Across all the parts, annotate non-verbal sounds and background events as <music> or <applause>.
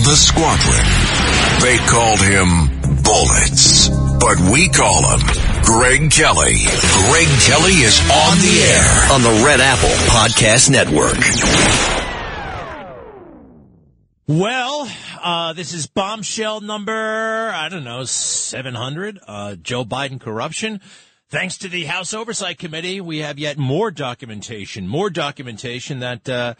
the squadron. They called him Bullets, but we call him Greg Kelly. Greg Kelly is on the air on the Red Apple Podcast Network. Well, uh, this is bombshell number, I don't know, 700, uh, Joe Biden corruption. Thanks to the House Oversight Committee, we have yet more documentation, more documentation that, uh,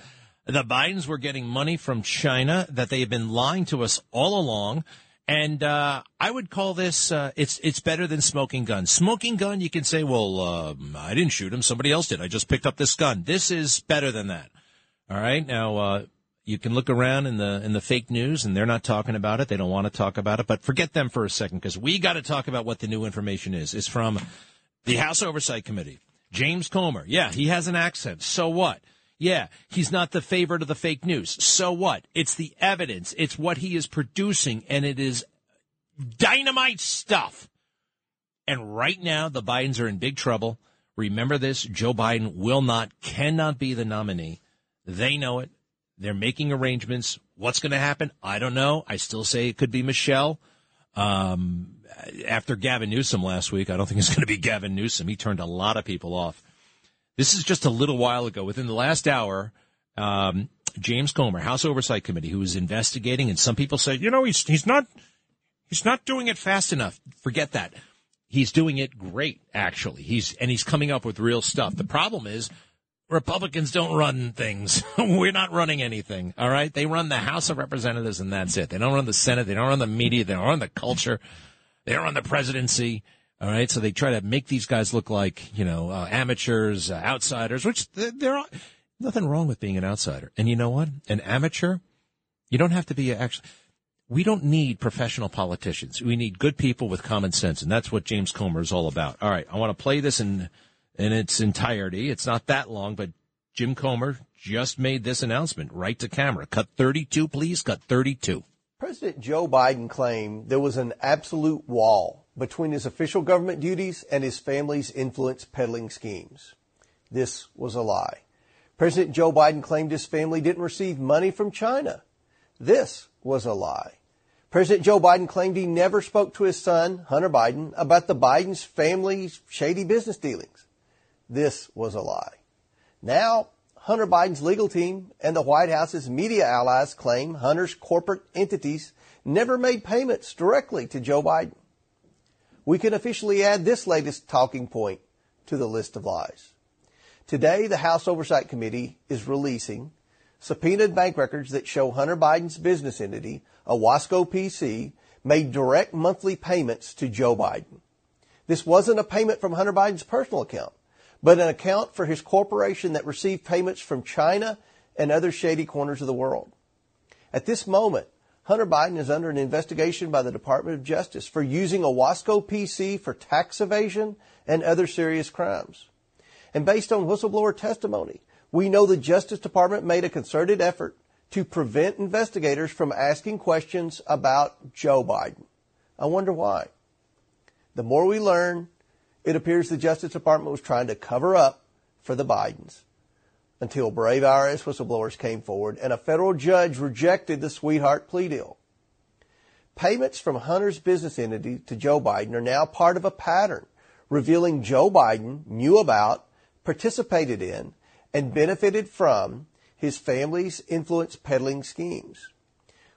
the Bidens were getting money from China, that they have been lying to us all along. And uh, I would call this uh, it's it's better than smoking gun. Smoking gun, you can say, well, um, I didn't shoot him, somebody else did. I just picked up this gun. This is better than that. All right, now uh, you can look around in the in the fake news, and they're not talking about it. They don't want to talk about it, but forget them for a second because we got to talk about what the new information is. It's from the House Oversight Committee. James Comer, yeah, he has an accent. So what? Yeah, he's not the favorite of the fake news. So what? It's the evidence. It's what he is producing, and it is dynamite stuff. And right now, the Bidens are in big trouble. Remember this Joe Biden will not, cannot be the nominee. They know it. They're making arrangements. What's going to happen? I don't know. I still say it could be Michelle. Um, after Gavin Newsom last week, I don't think it's going to be Gavin Newsom. He turned a lot of people off. This is just a little while ago. Within the last hour, um, James Comer, House Oversight Committee, who was investigating, and some people say, you know, he's he's not he's not doing it fast enough. Forget that. He's doing it great, actually. He's and he's coming up with real stuff. The problem is Republicans don't run things. <laughs> We're not running anything. All right. They run the House of Representatives and that's it. They don't run the Senate. They don't run the media. They don't run the culture. They don't run the presidency. All right, so they try to make these guys look like you know uh, amateurs, uh, outsiders, which there are nothing wrong with being an outsider. And you know what? An amateur, you don't have to be actually. We don't need professional politicians. We need good people with common sense, and that's what James Comer is all about. All right, I want to play this in in its entirety. It's not that long, but Jim Comer just made this announcement right to camera. Cut 32, please. Cut 32. President Joe Biden claimed there was an absolute wall between his official government duties and his family's influence peddling schemes. This was a lie. President Joe Biden claimed his family didn't receive money from China. This was a lie. President Joe Biden claimed he never spoke to his son, Hunter Biden, about the Biden's family's shady business dealings. This was a lie. Now, Hunter Biden's legal team and the White House's media allies claim Hunter's corporate entities never made payments directly to Joe Biden we can officially add this latest talking point to the list of lies. Today, the House Oversight Committee is releasing subpoenaed bank records that show Hunter Biden's business entity, Owasco PC, made direct monthly payments to Joe Biden. This wasn't a payment from Hunter Biden's personal account, but an account for his corporation that received payments from China and other shady corners of the world. At this moment, Hunter Biden is under an investigation by the Department of Justice for using Owasco PC for tax evasion and other serious crimes. And based on whistleblower testimony, we know the Justice Department made a concerted effort to prevent investigators from asking questions about Joe Biden. I wonder why. The more we learn, it appears the Justice Department was trying to cover up for the Bidens until brave IRS whistleblowers came forward and a federal judge rejected the sweetheart plea deal. Payments from Hunter's business entity to Joe Biden are now part of a pattern revealing Joe Biden knew about, participated in, and benefited from his family's influence peddling schemes.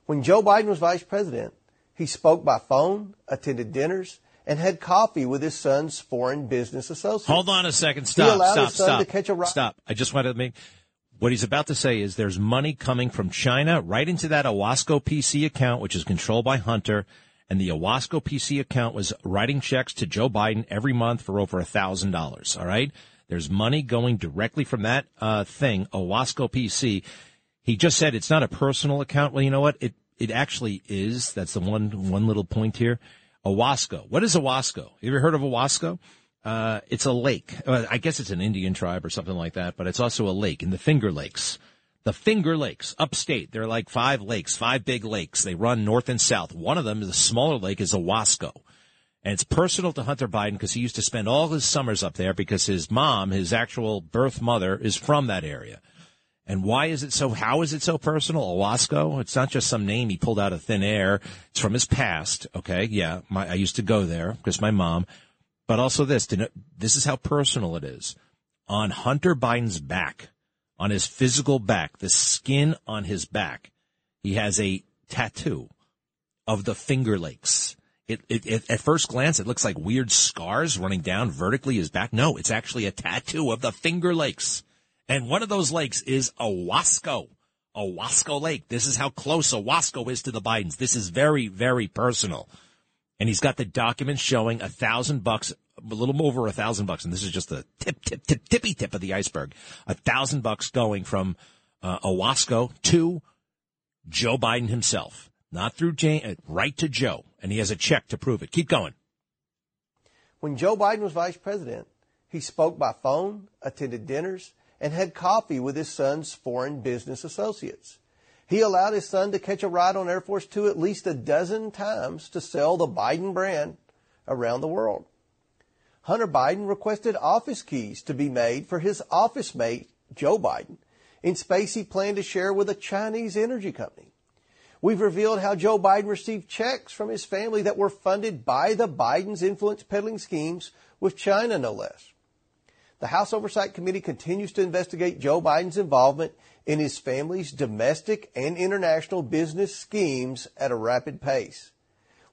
When Joe Biden was vice president, he spoke by phone, attended dinners, and had coffee with his son's foreign business associate. Hold on a second. Stop. stop. stop. Stop. I just wanted to make. What he's about to say is there's money coming from China right into that Owasco PC account, which is controlled by Hunter. And the Owasco PC account was writing checks to Joe Biden every month for over a thousand dollars. All right. There's money going directly from that uh, thing, Owasco PC. He just said it's not a personal account. Well, you know what? It it actually is. That's the one one little point here. Owasco. What is Owasco? You ever heard of Owasco? Uh, it's a lake. Uh, I guess it's an Indian tribe or something like that, but it's also a lake in the Finger Lakes. The Finger Lakes, upstate. They're like five lakes, five big lakes. They run north and south. One of them, the smaller lake, is Owasco. And it's personal to Hunter Biden because he used to spend all his summers up there because his mom, his actual birth mother, is from that area. And why is it so? How is it so personal? Owasco. It's not just some name he pulled out of thin air. It's from his past. Okay, yeah, my, I used to go there because my mom. But also this. This is how personal it is. On Hunter Biden's back, on his physical back, the skin on his back, he has a tattoo of the Finger Lakes. It, it, it, at first glance, it looks like weird scars running down vertically his back. No, it's actually a tattoo of the Finger Lakes. And one of those lakes is Owasco. Owasco Lake. This is how close Owasco is to the Bidens. This is very, very personal. And he's got the documents showing a thousand bucks, a little over a thousand bucks. And this is just the tip, tip, tip, tippy tip of the iceberg. A thousand bucks going from uh, Owasco to Joe Biden himself, not through Jane, uh, right to Joe. And he has a check to prove it. Keep going. When Joe Biden was vice president, he spoke by phone, attended dinners, and had coffee with his son's foreign business associates. He allowed his son to catch a ride on Air Force Two at least a dozen times to sell the Biden brand around the world. Hunter Biden requested office keys to be made for his office mate, Joe Biden, in space he planned to share with a Chinese energy company. We've revealed how Joe Biden received checks from his family that were funded by the Biden's influence peddling schemes with China, no less. The House Oversight Committee continues to investigate Joe Biden's involvement in his family's domestic and international business schemes at a rapid pace.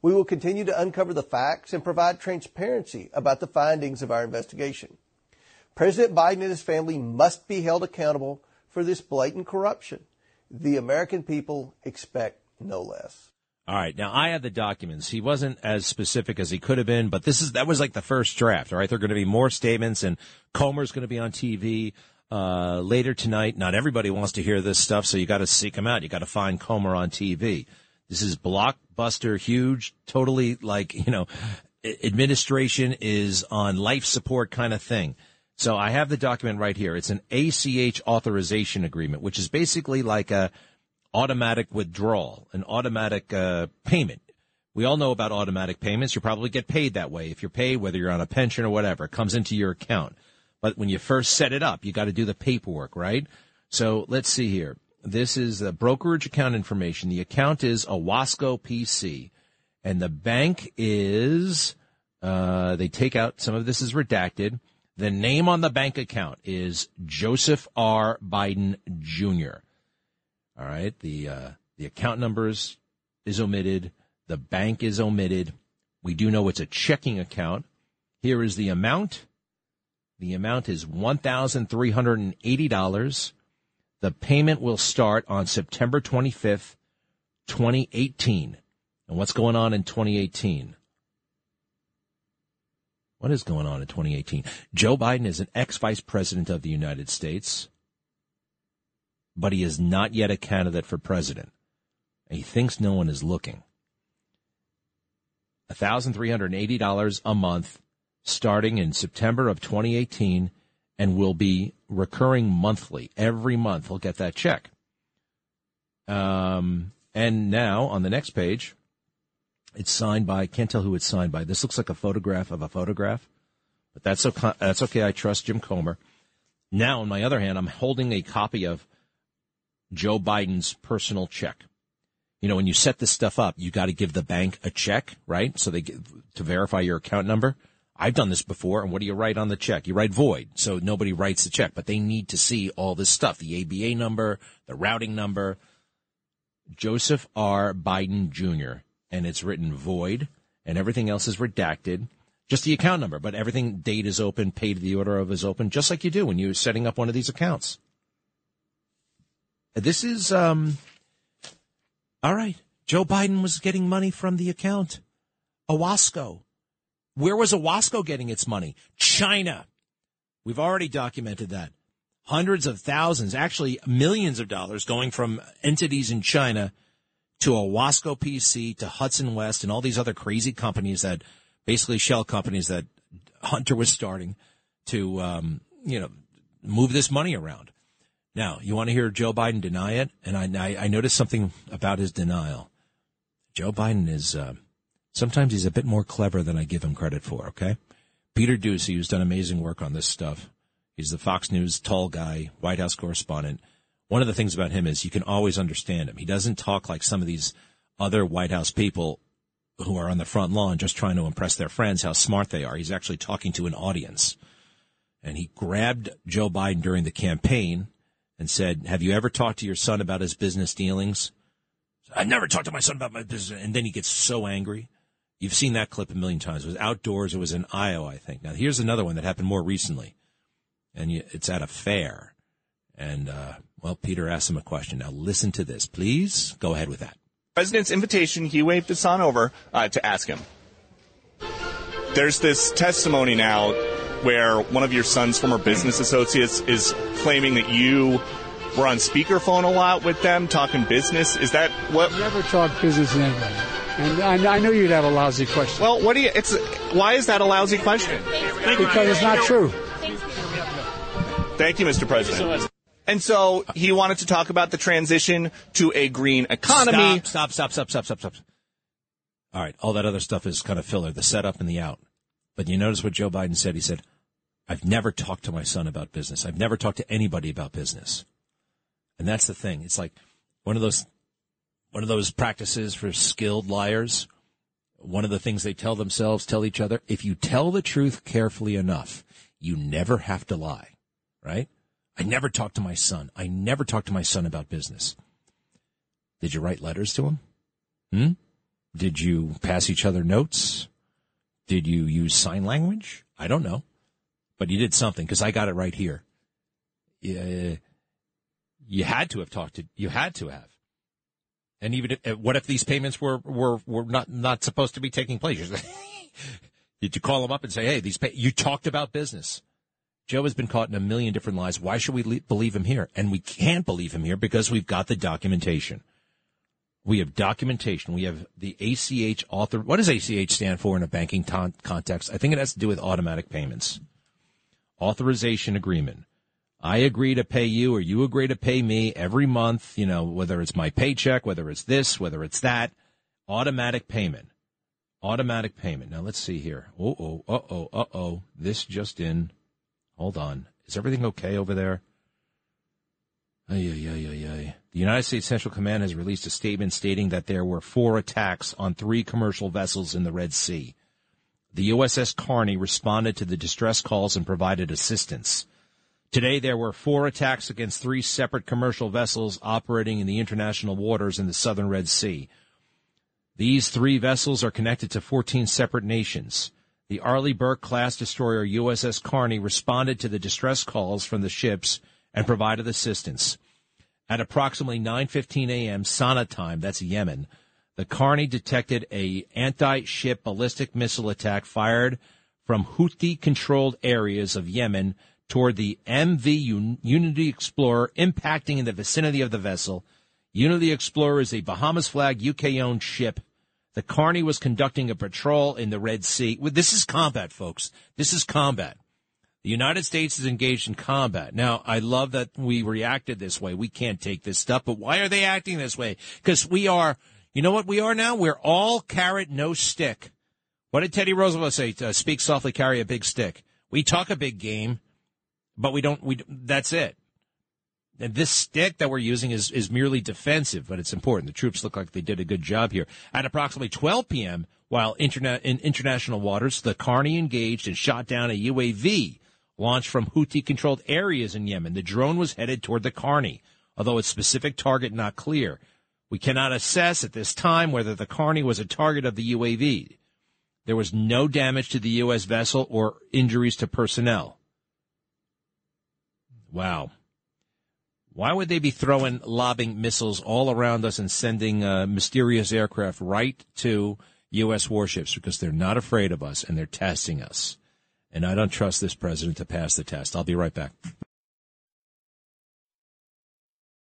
We will continue to uncover the facts and provide transparency about the findings of our investigation. President Biden and his family must be held accountable for this blatant corruption. The American people expect no less. All right. Now I have the documents. He wasn't as specific as he could have been, but this is that was like the first draft. All right. There are going to be more statements, and Comer's going to be on TV uh, later tonight. Not everybody wants to hear this stuff, so you got to seek him out. You got to find Comer on TV. This is blockbuster, huge, totally like you know, administration is on life support kind of thing. So I have the document right here. It's an ACH authorization agreement, which is basically like a automatic withdrawal, an automatic uh, payment. We all know about automatic payments. You probably get paid that way. If you're paid, whether you're on a pension or whatever, it comes into your account. But when you first set it up, you got to do the paperwork, right? So let's see here. This is the brokerage account information. The account is Owasco PC, and the bank is. Uh, they take out some of this is redacted. The name on the bank account is Joseph R. Biden Jr. All right. The uh, the account numbers is omitted. The bank is omitted. We do know it's a checking account. Here is the amount. The amount is one thousand three hundred and eighty dollars. The payment will start on September twenty fifth, twenty eighteen. And what's going on in twenty eighteen? What is going on in 2018? Joe Biden is an ex vice president of the United States but he is not yet a candidate for president. he thinks no one is looking. $1,380 a month starting in September of 2018 and will be recurring monthly. Every month he'll get that check. Um, and now on the next page, it's signed by, can't tell who it's signed by. This looks like a photograph of a photograph, but that's okay. That's okay. I trust Jim Comer. Now, on my other hand, I'm holding a copy of Joe Biden's personal check. You know, when you set this stuff up, you got to give the bank a check, right? So they to verify your account number. I've done this before. And what do you write on the check? You write void. So nobody writes the check, but they need to see all this stuff. The ABA number, the routing number. Joseph R. Biden Jr. And it's written void and everything else is redacted. Just the account number, but everything date is open, paid to the order of is open, just like you do when you're setting up one of these accounts. This is um all right. Joe Biden was getting money from the account. Owasco. Where was Owasco getting its money? China. We've already documented that. Hundreds of thousands, actually millions of dollars going from entities in China to Owasco PC to Hudson West and all these other crazy companies that basically shell companies that Hunter was starting to, um, you know, move this money around. Now, you want to hear Joe Biden deny it? And I, I, noticed something about his denial. Joe Biden is, uh, sometimes he's a bit more clever than I give him credit for, okay? Peter Doocy, who's done amazing work on this stuff. He's the Fox News tall guy, White House correspondent. one of the things about him is you can always understand him. He doesn't talk like some of these other White House people who are on the front lawn just trying to impress their friends how smart they are. He's actually talking to an audience. And he grabbed Joe Biden during the campaign and said, Have you ever talked to your son about his business dealings? I've never talked to my son about my business. And then he gets so angry. You've seen that clip a million times. It was outdoors. It was in Iowa, I think. Now, here's another one that happened more recently. And it's at a fair. And, uh, well, Peter asked him a question. Now, listen to this. Please go ahead with that. President's invitation, he waved his son over uh, to ask him. There's this testimony now where one of your son's former business associates is claiming that you were on speakerphone a lot with them talking business. Is that what? You never talk business with anybody. And I, I know you'd have a lousy question. Well, what do you? It's why is that a lousy question? Because it's not true. Thank you, Mr. President. And so he wanted to talk about the transition to a green economy. Stop, stop, stop, stop, stop, stop, stop. All right, all that other stuff is kind of filler, the setup and the out. But you notice what Joe Biden said? He said, I've never talked to my son about business. I've never talked to anybody about business. And that's the thing. It's like one of those one of those practices for skilled liars. One of the things they tell themselves, tell each other, if you tell the truth carefully enough, you never have to lie, right? I never talked to my son. I never talked to my son about business. Did you write letters to him? Hmm? Did you pass each other notes? Did you use sign language? I don't know. But you did something because I got it right here. Yeah, you had to have talked to, you had to have. And even if, what if these payments were, were, were not, not supposed to be taking place? <laughs> Did you call them up and say, hey, these pay, you talked about business. Joe has been caught in a million different lies. Why should we le- believe him here? And we can't believe him here because we've got the documentation. We have documentation. We have the ACH author. What does ACH stand for in a banking context? I think it has to do with automatic payments. Authorization agreement. I agree to pay you or you agree to pay me every month, you know, whether it's my paycheck, whether it's this, whether it's that. Automatic payment. Automatic payment. Now let's see here. Oh, oh, uh oh, uh oh. This just in. Hold on. Is everything okay over there? Ay, ay, ay, ay. The United States Central Command has released a statement stating that there were four attacks on three commercial vessels in the Red Sea. The USS Carney responded to the distress calls and provided assistance. Today, there were four attacks against three separate commercial vessels operating in the international waters in the southern Red Sea. These three vessels are connected to 14 separate nations. The Arleigh Burke class destroyer USS Carney responded to the distress calls from the ships and provided assistance. At approximately 9:15 a.m. Sanaa time, that's Yemen, the Carney detected a anti-ship ballistic missile attack fired from Houthi-controlled areas of Yemen toward the MV Unity Explorer, impacting in the vicinity of the vessel. Unity Explorer is a Bahamas flag UK-owned ship. The Carney was conducting a patrol in the Red Sea. This is combat, folks. This is combat. The United States is engaged in combat. Now, I love that we reacted this way. We can't take this stuff, but why are they acting this way? Because we are, you know what we are now? We're all carrot, no stick. What did Teddy Roosevelt say? Uh, speak softly, carry a big stick. We talk a big game, but we don't, we, that's it. And this stick that we're using is, is merely defensive, but it's important. The troops look like they did a good job here. At approximately 12 p.m., while interna- in international waters, the Carney engaged and shot down a UAV launched from Houthi controlled areas in Yemen. The drone was headed toward the Carney, although its specific target not clear. We cannot assess at this time whether the Carney was a target of the UAV. There was no damage to the U.S. vessel or injuries to personnel. Wow. Why would they be throwing lobbing missiles all around us and sending uh, mysterious aircraft right to U.S. warships? Because they're not afraid of us and they're testing us and I don't trust this president to pass the test. I'll be right back.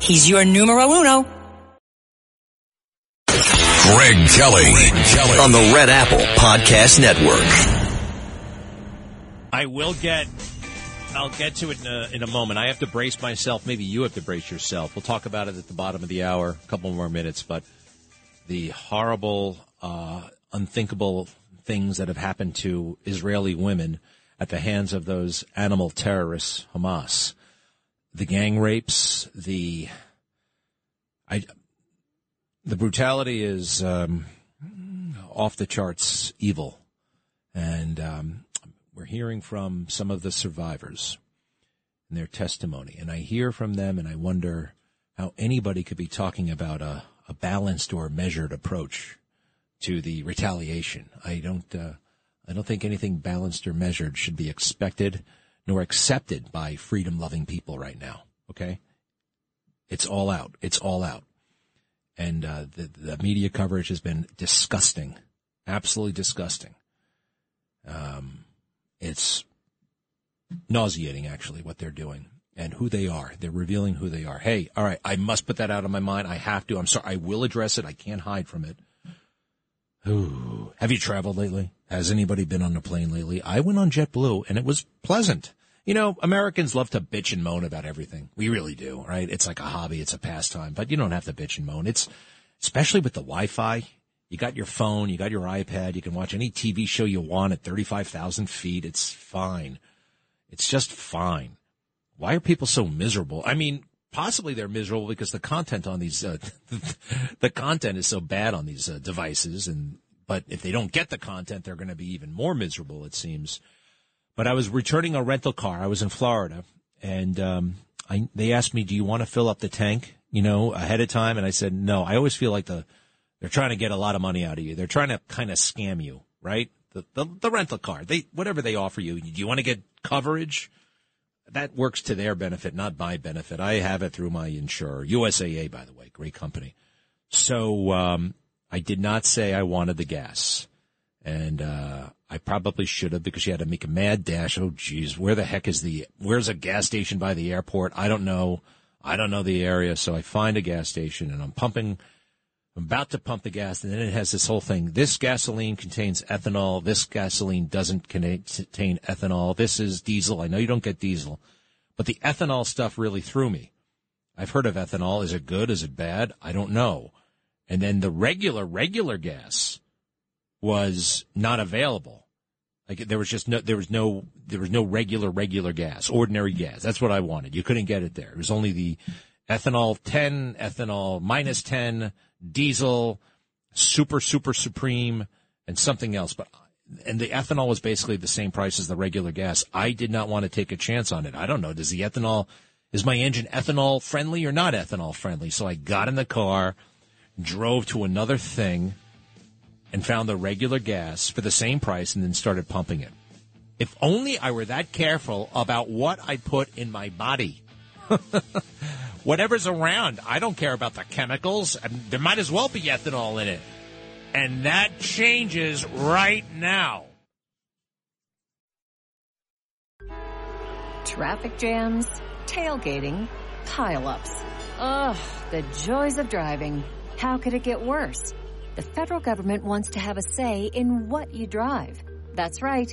He's your numero uno. Greg Kelly. Greg Kelly. on the Red Apple Podcast Network. I will get. I'll get to it in a, in a moment. I have to brace myself. Maybe you have to brace yourself. We'll talk about it at the bottom of the hour. A couple more minutes, but the horrible, uh, unthinkable things that have happened to Israeli women at the hands of those animal terrorists, Hamas, the gang rapes, the I the brutality is um, off the charts evil. And um, we're hearing from some of the survivors and their testimony. And I hear from them and I wonder how anybody could be talking about a, a balanced or measured approach to the retaliation. I don't, uh, I don't think anything balanced or measured should be expected nor accepted by freedom loving people right now. Okay. It's all out. It's all out and uh, the, the media coverage has been disgusting, absolutely disgusting. Um, it's nauseating, actually, what they're doing and who they are. They're revealing who they are. Hey, all right, I must put that out of my mind. I have to. I'm sorry. I will address it. I can't hide from it. Ooh. Have you traveled lately? Has anybody been on a plane lately? I went on JetBlue and it was pleasant. You know, Americans love to bitch and moan about everything. We really do, right? It's like a hobby. It's a pastime, but you don't have to bitch and moan. It's, especially with the Wi-Fi. You got your phone, you got your iPad, you can watch any TV show you want at 35,000 feet. It's fine. It's just fine. Why are people so miserable? I mean, possibly they're miserable because the content on these, uh, <laughs> the content is so bad on these uh, devices. And, but if they don't get the content, they're going to be even more miserable, it seems. But I was returning a rental car. I was in Florida and, um, I, they asked me, do you want to fill up the tank, you know, ahead of time? And I said, no, I always feel like the, they're trying to get a lot of money out of you. They're trying to kind of scam you, right? The, the, the rental car, they, whatever they offer you. Do you want to get coverage? That works to their benefit, not my benefit. I have it through my insurer, USAA, by the way, great company. So, um, I did not say I wanted the gas. And, uh, I probably should have because you had to make a mad dash. Oh, geez, where the heck is the, where's a gas station by the airport? I don't know. I don't know the area. So I find a gas station and I'm pumping, I'm about to pump the gas and then it has this whole thing. This gasoline contains ethanol. This gasoline doesn't contain ethanol. This is diesel. I know you don't get diesel, but the ethanol stuff really threw me. I've heard of ethanol. Is it good? Is it bad? I don't know. And then the regular, regular gas was not available. Like there was just no, there was no, there was no regular, regular gas, ordinary gas. That's what I wanted. You couldn't get it there. It was only the ethanol 10, ethanol minus 10, diesel, super, super supreme, and something else. But, and the ethanol was basically the same price as the regular gas. I did not want to take a chance on it. I don't know. Does the ethanol, is my engine ethanol friendly or not ethanol friendly? So I got in the car, drove to another thing, and found the regular gas for the same price and then started pumping it. If only I were that careful about what I put in my body. <laughs> Whatever's around, I don't care about the chemicals. and There might as well be ethanol in it. And that changes right now. Traffic jams, tailgating, pileups. Ugh, the joys of driving. How could it get worse? The federal government wants to have a say in what you drive. That's right.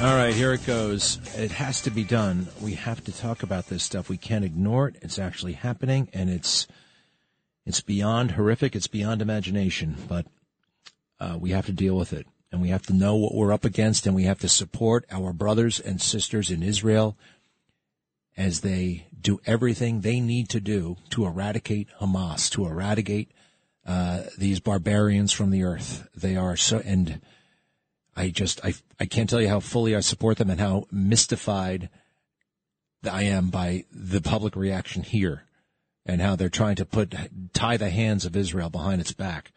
All right, here it goes. It has to be done. We have to talk about this stuff. We can't ignore it. It's actually happening, and it's it's beyond horrific. It's beyond imagination, but uh, we have to deal with it. and we have to know what we're up against, and we have to support our brothers and sisters in Israel as they do everything they need to do to eradicate Hamas, to eradicate uh, these barbarians from the earth. They are so, and I just, I, I can't tell you how fully I support them and how mystified I am by the public reaction here and how they're trying to put, tie the hands of Israel behind its back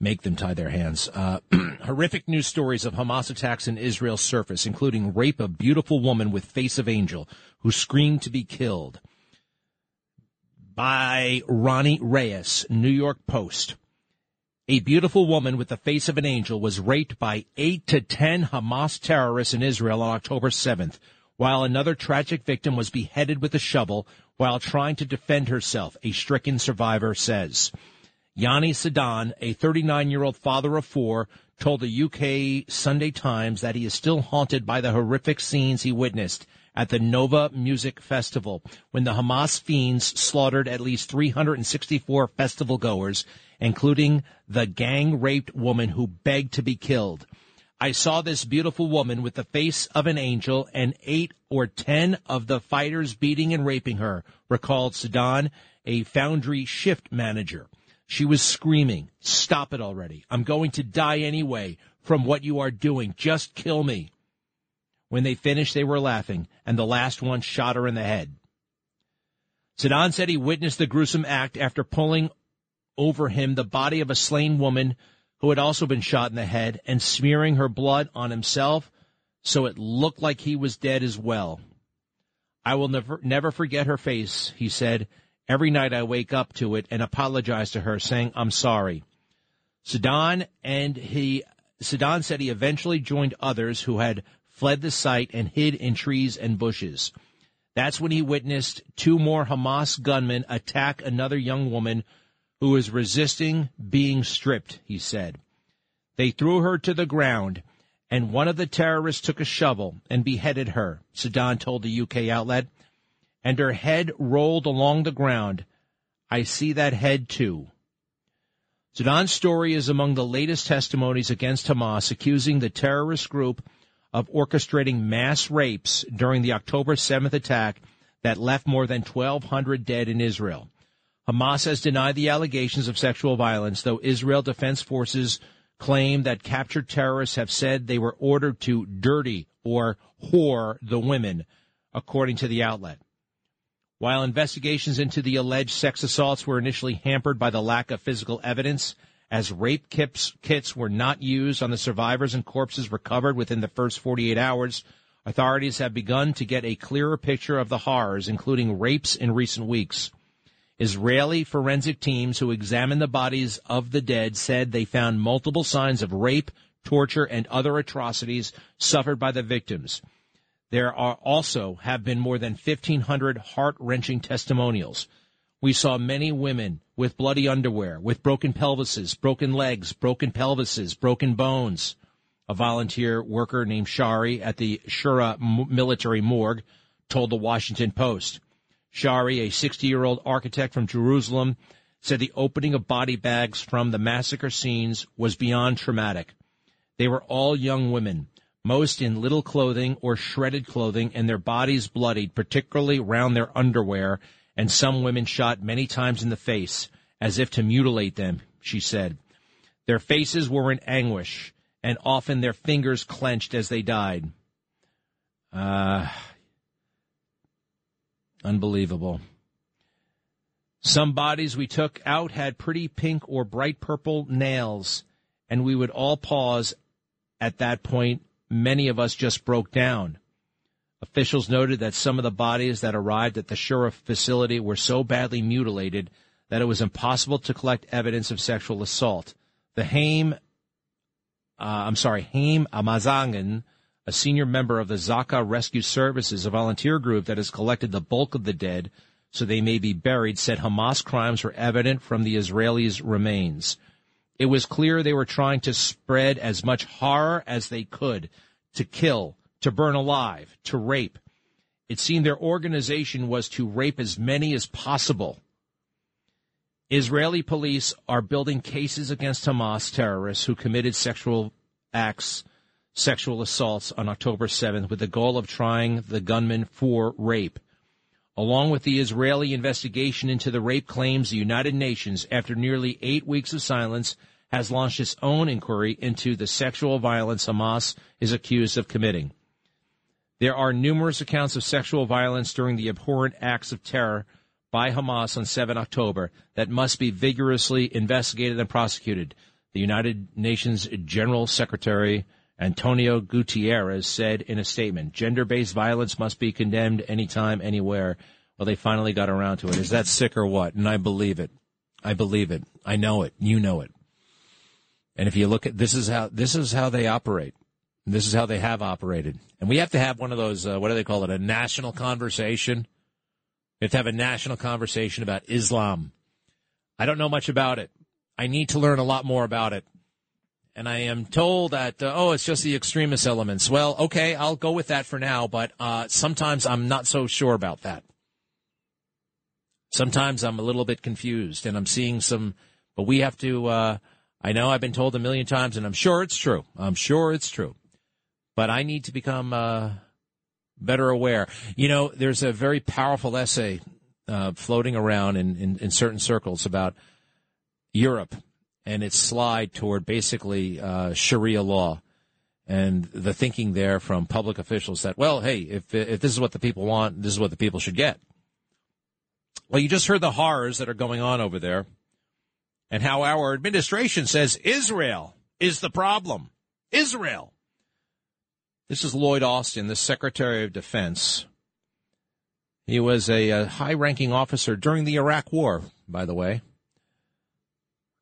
make them tie their hands. Uh, <clears throat> horrific news stories of Hamas attacks in Israel surface, including rape of beautiful woman with face of angel who screamed to be killed. By Ronny Reyes, New York Post. A beautiful woman with the face of an angel was raped by eight to ten Hamas terrorists in Israel on October 7th, while another tragic victim was beheaded with a shovel while trying to defend herself, a stricken survivor says. Yanni Sedan, a 39 year old father of four, told the UK Sunday Times that he is still haunted by the horrific scenes he witnessed at the Nova Music Festival when the Hamas fiends slaughtered at least 364 festival goers, including the gang raped woman who begged to be killed. I saw this beautiful woman with the face of an angel and eight or ten of the fighters beating and raping her, recalled Sedan, a foundry shift manager. She was screaming, Stop it already. I'm going to die anyway from what you are doing. Just kill me. When they finished, they were laughing, and the last one shot her in the head. Sedan said he witnessed the gruesome act after pulling over him the body of a slain woman who had also been shot in the head and smearing her blood on himself so it looked like he was dead as well. I will never, never forget her face, he said, Every night I wake up to it and apologize to her, saying, I'm sorry. Sedan and he, Sedan said he eventually joined others who had fled the site and hid in trees and bushes. That's when he witnessed two more Hamas gunmen attack another young woman who was resisting being stripped, he said. They threw her to the ground, and one of the terrorists took a shovel and beheaded her, Sedan told the UK outlet and her head rolled along the ground. I see that head too. Sedan's story is among the latest testimonies against Hamas, accusing the terrorist group of orchestrating mass rapes during the October 7th attack that left more than 1,200 dead in Israel. Hamas has denied the allegations of sexual violence, though Israel Defense Forces claim that captured terrorists have said they were ordered to dirty or whore the women, according to the outlet. While investigations into the alleged sex assaults were initially hampered by the lack of physical evidence, as rape kits, kits were not used on the survivors and corpses recovered within the first 48 hours, authorities have begun to get a clearer picture of the horrors, including rapes in recent weeks. Israeli forensic teams who examined the bodies of the dead said they found multiple signs of rape, torture, and other atrocities suffered by the victims. There are also have been more than 1,500 heart wrenching testimonials. We saw many women with bloody underwear, with broken pelvises, broken legs, broken pelvises, broken bones. A volunteer worker named Shari at the Shura military morgue told the Washington Post. Shari, a 60 year old architect from Jerusalem, said the opening of body bags from the massacre scenes was beyond traumatic. They were all young women most in little clothing or shredded clothing and their bodies bloodied, particularly around their underwear, and some women shot many times in the face, as if to mutilate them, she said. Their faces were in anguish, and often their fingers clenched as they died. Uh, unbelievable. Some bodies we took out had pretty pink or bright purple nails, and we would all pause at that point many of us just broke down. Officials noted that some of the bodies that arrived at the Shura facility were so badly mutilated that it was impossible to collect evidence of sexual assault. The Haim, uh, I'm sorry, Haim Amazangan, a senior member of the Zaka Rescue Services, a volunteer group that has collected the bulk of the dead so they may be buried, said Hamas crimes were evident from the Israelis' remains. It was clear they were trying to spread as much horror as they could to kill, to burn alive, to rape. It seemed their organization was to rape as many as possible. Israeli police are building cases against Hamas terrorists who committed sexual acts, sexual assaults on October 7th with the goal of trying the gunman for rape. Along with the Israeli investigation into the rape claims, the United Nations, after nearly eight weeks of silence, has launched its own inquiry into the sexual violence Hamas is accused of committing. There are numerous accounts of sexual violence during the abhorrent acts of terror by Hamas on 7 October that must be vigorously investigated and prosecuted. The United Nations General Secretary Antonio Guterres said in a statement, gender based violence must be condemned anytime, anywhere. Well, they finally got around to it. Is that sick or what? And I believe it. I believe it. I know it. You know it. And if you look at this is how this is how they operate. This is how they have operated. And we have to have one of those uh, what do they call it? A national conversation. We have to have a national conversation about Islam. I don't know much about it. I need to learn a lot more about it. And I am told that, uh, oh, it's just the extremist elements. Well, okay, I'll go with that for now, but uh, sometimes I'm not so sure about that. Sometimes I'm a little bit confused and I'm seeing some, but we have to, uh, I know I've been told a million times and I'm sure it's true. I'm sure it's true. But I need to become uh, better aware. You know, there's a very powerful essay uh, floating around in, in, in certain circles about Europe and its slide toward basically uh, Sharia law and the thinking there from public officials that, well, hey, if, if this is what the people want, this is what the people should get. Well, you just heard the horrors that are going on over there and how our administration says Israel is the problem. Israel. This is Lloyd Austin, the Secretary of Defense. He was a, a high ranking officer during the Iraq War, by the way.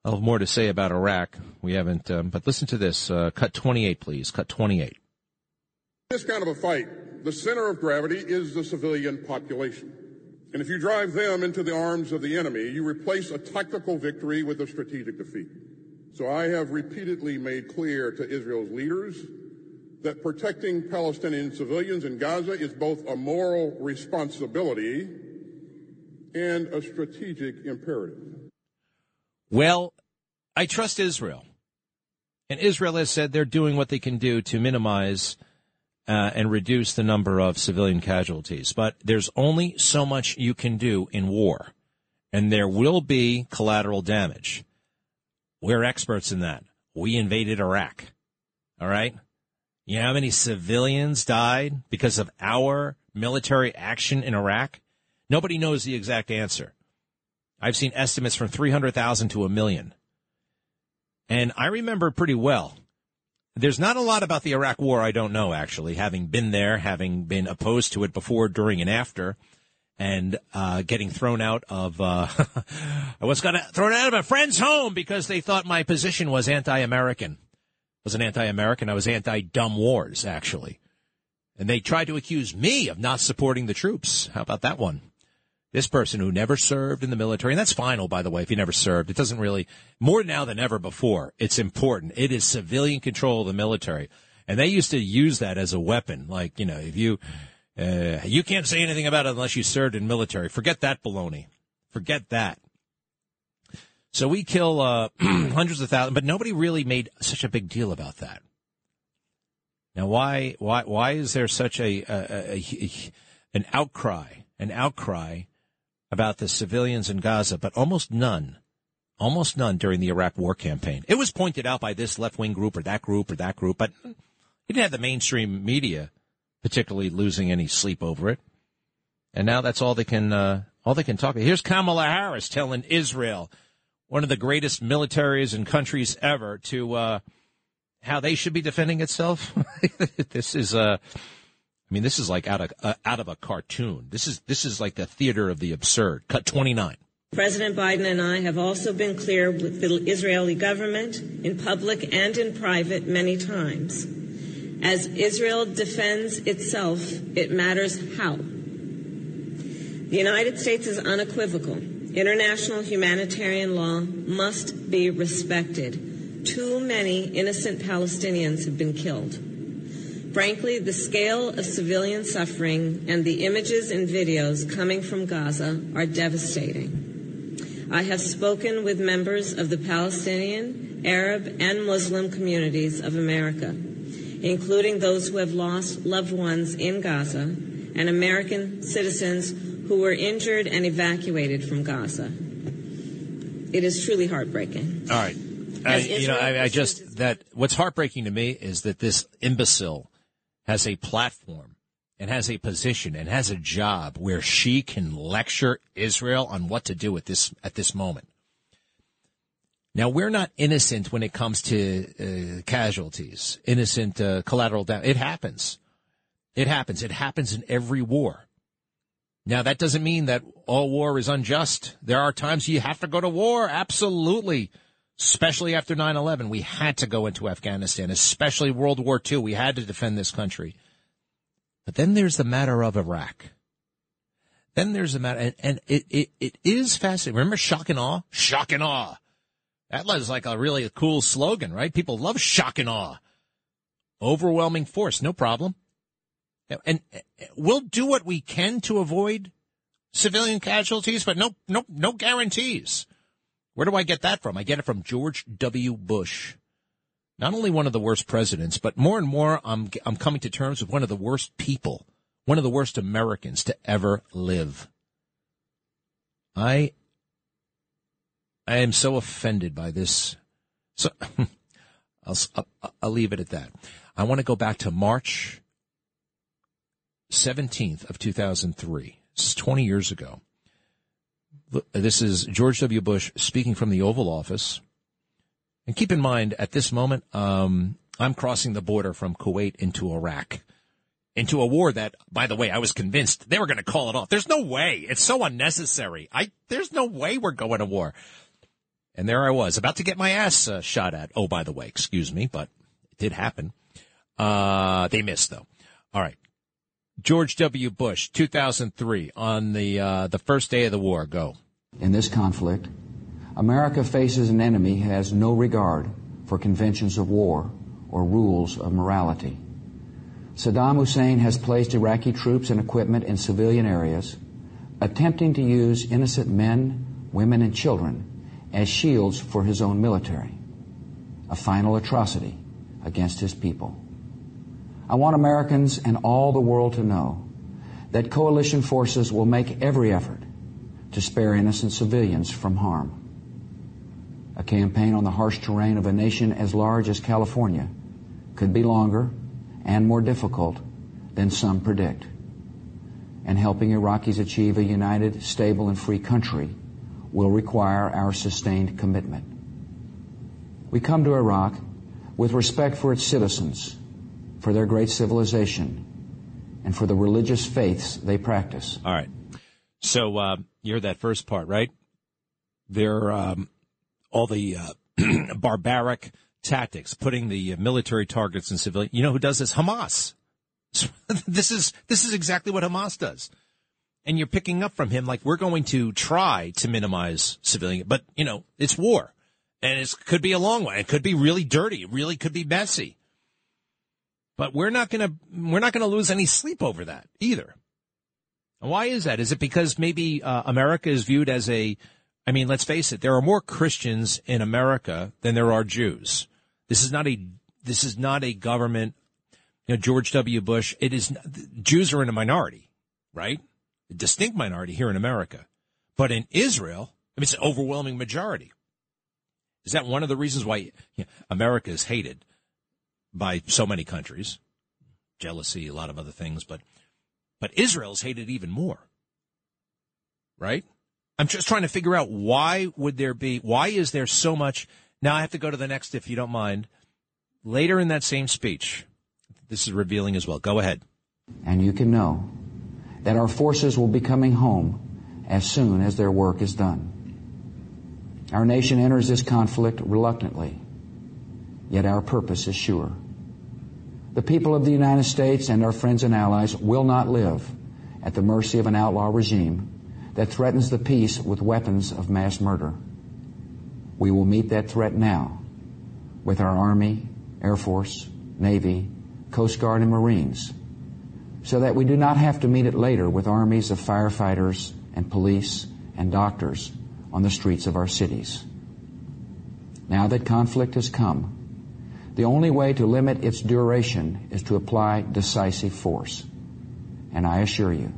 I'll have more to say about Iraq. We haven't, um, but listen to this. Uh, cut 28, please. Cut 28. This kind of a fight, the center of gravity is the civilian population. And if you drive them into the arms of the enemy, you replace a tactical victory with a strategic defeat. So I have repeatedly made clear to Israel's leaders that protecting Palestinian civilians in Gaza is both a moral responsibility and a strategic imperative. Well, I trust Israel. And Israel has said they're doing what they can do to minimize uh, and reduce the number of civilian casualties. But there's only so much you can do in war, and there will be collateral damage. We're experts in that. We invaded Iraq. All right? You know how many civilians died because of our military action in Iraq? Nobody knows the exact answer. I've seen estimates from 300,000 to a million. And I remember pretty well. There's not a lot about the Iraq War I don't know, actually, having been there, having been opposed to it before, during, and after, and uh, getting thrown out of. Uh, <laughs> I was got thrown out of a friend's home because they thought my position was anti-American. I was an anti-American. I was anti-dumb wars, actually, and they tried to accuse me of not supporting the troops. How about that one? This person who never served in the military, and that's final, by the way, if you never served. It doesn't really, more now than ever before, it's important. It is civilian control of the military. And they used to use that as a weapon. Like, you know, if you, uh, you can't say anything about it unless you served in military. Forget that baloney. Forget that. So we kill uh, <clears throat> hundreds of thousands, but nobody really made such a big deal about that. Now, why, why, why is there such a, a, a, a an outcry, an outcry about the civilians in Gaza, but almost none, almost none during the Iraq war campaign. It was pointed out by this left wing group or that group or that group, but you didn't have the mainstream media particularly losing any sleep over it. And now that's all they can, uh, all they can talk about. Here's Kamala Harris telling Israel, one of the greatest militaries and countries ever, to, uh, how they should be defending itself. <laughs> this is, uh, I mean, this is like out of uh, out of a cartoon. This is this is like the theater of the absurd. Cut twenty nine. President Biden and I have also been clear with the Israeli government in public and in private many times. As Israel defends itself, it matters how. The United States is unequivocal. International humanitarian law must be respected. Too many innocent Palestinians have been killed. Frankly, the scale of civilian suffering and the images and videos coming from Gaza are devastating. I have spoken with members of the Palestinian Arab, and Muslim communities of America, including those who have lost loved ones in Gaza and American citizens who were injured and evacuated from Gaza. It is truly heartbreaking. All right. I, you know, I, I just that what's heartbreaking to me is that this imbecile has a platform and has a position and has a job where she can lecture Israel on what to do at this at this moment. Now we're not innocent when it comes to uh, casualties, innocent uh, collateral damage. It happens. It happens. It happens in every war. Now that doesn't mean that all war is unjust. There are times you have to go to war. Absolutely especially after 9-11. We had to go into Afghanistan, especially World War II. We had to defend this country. But then there's the matter of Iraq. Then there's the matter, and, and it, it, it is fascinating. Remember shock and awe? Shock and awe. That was like a really cool slogan, right? People love shock and awe. Overwhelming force, no problem. And we'll do what we can to avoid civilian casualties, but no, no, no guarantees. Where do I get that from? I get it from George W. Bush. Not only one of the worst presidents, but more and more I'm, I'm coming to terms with one of the worst people, one of the worst Americans to ever live. I, I am so offended by this. So <laughs> I'll, I'll, leave it at that. I want to go back to March 17th of 2003. This is 20 years ago. This is George W. Bush speaking from the Oval Office. And keep in mind, at this moment, um, I'm crossing the border from Kuwait into Iraq, into a war that, by the way, I was convinced they were going to call it off. There's no way. It's so unnecessary. I there's no way we're going to war. And there I was, about to get my ass uh, shot at. Oh, by the way, excuse me, but it did happen. Uh, they missed though. All right. George W. Bush, 2003, on the uh, the first day of the war. Go. In this conflict, America faces an enemy who has no regard for conventions of war or rules of morality. Saddam Hussein has placed Iraqi troops and equipment in civilian areas, attempting to use innocent men, women, and children as shields for his own military. A final atrocity against his people. I want Americans and all the world to know that coalition forces will make every effort to spare innocent civilians from harm. A campaign on the harsh terrain of a nation as large as California could be longer and more difficult than some predict. And helping Iraqis achieve a united, stable, and free country will require our sustained commitment. We come to Iraq with respect for its citizens, for their great civilization, and for the religious faiths they practice. All right. So, uh, you heard that first part, right? They're um, all the uh, <clears throat> barbaric tactics, putting the military targets in civilian. You know who does this? Hamas. <laughs> this is this is exactly what Hamas does. And you're picking up from him like we're going to try to minimize civilian, but you know it's war, and it could be a long one. It could be really dirty. It really could be messy. But we're not gonna we're not gonna lose any sleep over that either. Why is that? Is it because maybe uh, America is viewed as a, I mean, let's face it, there are more Christians in America than there are Jews. This is not a, this is not a government, you know, George W. Bush, it is, Jews are in a minority, right? A distinct minority here in America. But in Israel, I mean, it's an overwhelming majority. Is that one of the reasons why you know, America is hated by so many countries? Jealousy, a lot of other things, but but Israel's hated even more. Right? I'm just trying to figure out why would there be, why is there so much? Now I have to go to the next, if you don't mind. Later in that same speech, this is revealing as well. Go ahead. And you can know that our forces will be coming home as soon as their work is done. Our nation enters this conflict reluctantly, yet our purpose is sure. The people of the United States and our friends and allies will not live at the mercy of an outlaw regime that threatens the peace with weapons of mass murder. We will meet that threat now with our Army, Air Force, Navy, Coast Guard, and Marines so that we do not have to meet it later with armies of firefighters and police and doctors on the streets of our cities. Now that conflict has come, the only way to limit its duration is to apply decisive force. And I assure you,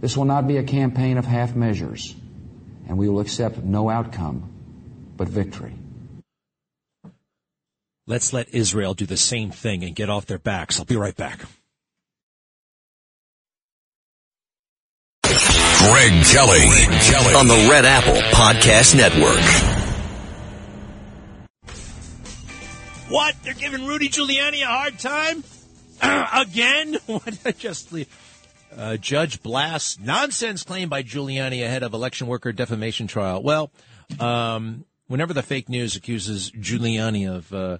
this will not be a campaign of half measures, and we will accept no outcome but victory. Let's let Israel do the same thing and get off their backs. I'll be right back. Greg Kelly, Greg Kelly. on the Red Apple Podcast Network. What? They're giving Rudy Giuliani a hard time? <clears throat> Again? <laughs> What? Just leave. Uh, Judge Blass nonsense claim by Giuliani ahead of election worker defamation trial. Well, um, whenever the fake news accuses Giuliani of uh,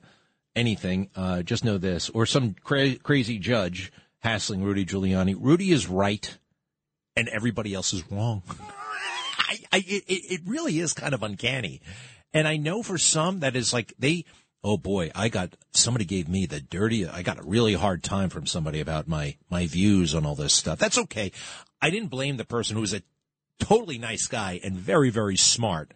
anything, uh, just know this, or some cra- crazy judge hassling Rudy Giuliani. Rudy is right, and everybody else is wrong. <laughs> I, I, it, it really is kind of uncanny, and I know for some that is like they. Oh boy, I got somebody gave me the dirty. I got a really hard time from somebody about my my views on all this stuff. That's okay. I didn't blame the person who was a totally nice guy and very very smart.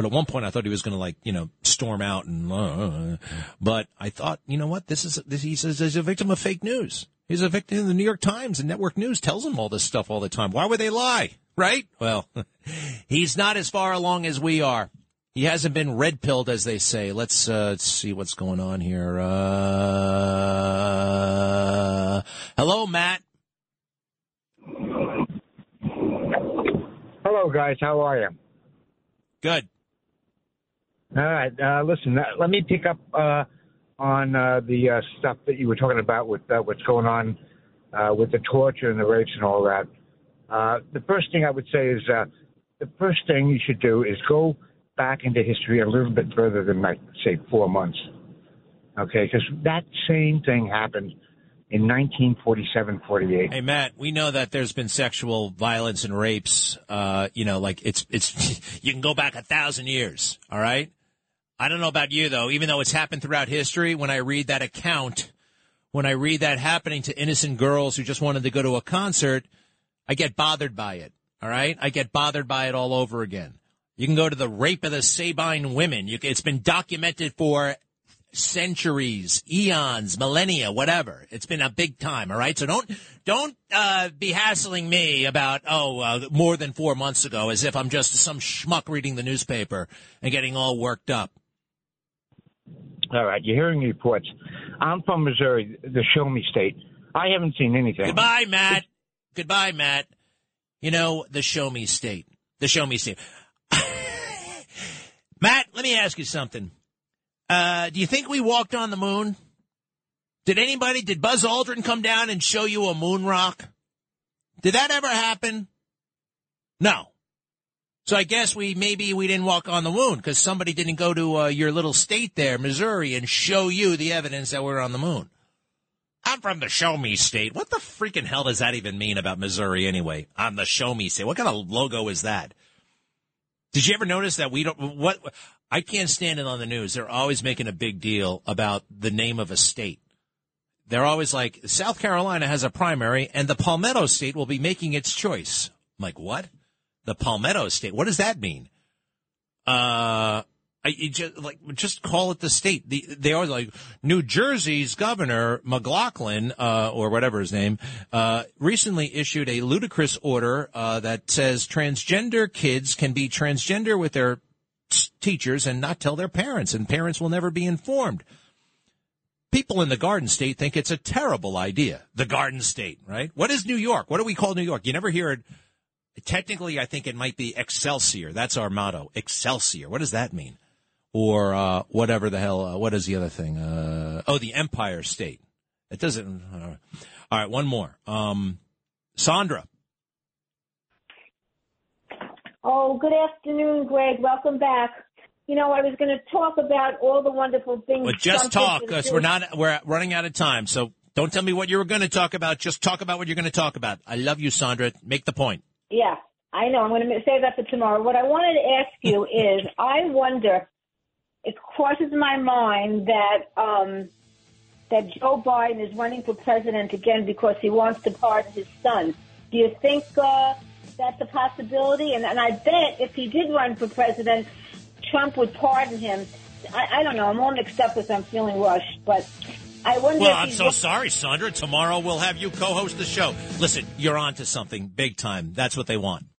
But at one point, I thought he was going to like, you know, storm out and, uh, but I thought, you know what? This is, this, he says he's a victim of fake news. He's a victim. Of the New York Times and network news tells him all this stuff all the time. Why would they lie? Right? Well, <laughs> he's not as far along as we are. He hasn't been red pilled, as they say. Let's, uh, let's see what's going on here. Uh, hello, Matt. Hello, guys. How are you? Good. All right. Uh, listen, uh, let me pick up uh, on uh, the uh, stuff that you were talking about with uh, what's going on uh, with the torture and the rapes and all that. Uh, the first thing I would say is uh, the first thing you should do is go back into history a little bit further than, like, say, four months. Okay? Because that same thing happened in 1947 48. Hey Matt, we know that there's been sexual violence and rapes. Uh, you know, like it's it's <laughs> you can go back a thousand years. All right. I don't know about you though. Even though it's happened throughout history, when I read that account, when I read that happening to innocent girls who just wanted to go to a concert, I get bothered by it. All right, I get bothered by it all over again. You can go to the rape of the Sabine women. You, it's been documented for centuries, eons, millennia, whatever. It's been a big time. All right. So don't, don't, uh, be hassling me about, oh, uh, more than four months ago as if I'm just some schmuck reading the newspaper and getting all worked up. All right. You're hearing reports. I'm from Missouri, the show me state. I haven't seen anything. Goodbye, Matt. Goodbye, Matt. You know, the show me state. The show me state. Matt, let me ask you something. Uh, do you think we walked on the moon? Did anybody, did Buzz Aldrin come down and show you a moon rock? Did that ever happen? No. So I guess we, maybe we didn't walk on the moon because somebody didn't go to uh, your little state there, Missouri, and show you the evidence that we're on the moon. I'm from the show me state. What the freaking hell does that even mean about Missouri anyway? I'm the show me state. What kind of logo is that? Did you ever notice that we don't, what, I can't stand it on the news. They're always making a big deal about the name of a state. They're always like, South Carolina has a primary and the Palmetto state will be making its choice. I'm like, what? The Palmetto state? What does that mean? Uh, I just like just call it the state. The, they always like New Jersey's governor McLaughlin, uh, or whatever his name, uh, recently issued a ludicrous order uh, that says transgender kids can be transgender with their teachers and not tell their parents, and parents will never be informed. People in the Garden State think it's a terrible idea. The Garden State, right? What is New York? What do we call New York? You never hear it. Technically, I think it might be Excelsior. That's our motto. Excelsior. What does that mean? Or uh, whatever the hell. Uh, what is the other thing? Uh, oh, the Empire State. It doesn't. Uh, all right, one more. Um, Sandra. Oh, good afternoon, Greg. Welcome back. You know, I was going to talk about all the wonderful things. Well, just talk, because we're not we're running out of time. So don't tell me what you were going to talk about. Just talk about what you're going to talk about. I love you, Sandra. Make the point. Yeah, I know. I'm going to save that for tomorrow. What I wanted to ask you <laughs> is, I wonder. It crosses my mind that um, that Joe Biden is running for president again because he wants to pardon his son. Do you think uh, that's a possibility? And, and I bet if he did run for president, Trump would pardon him. I, I don't know. I'm all mixed up because I'm feeling rushed, but I wonder. If Well, I'm so sorry, Sandra. Tomorrow we'll have you co-host the show. Listen, you're on to something big time. That's what they want.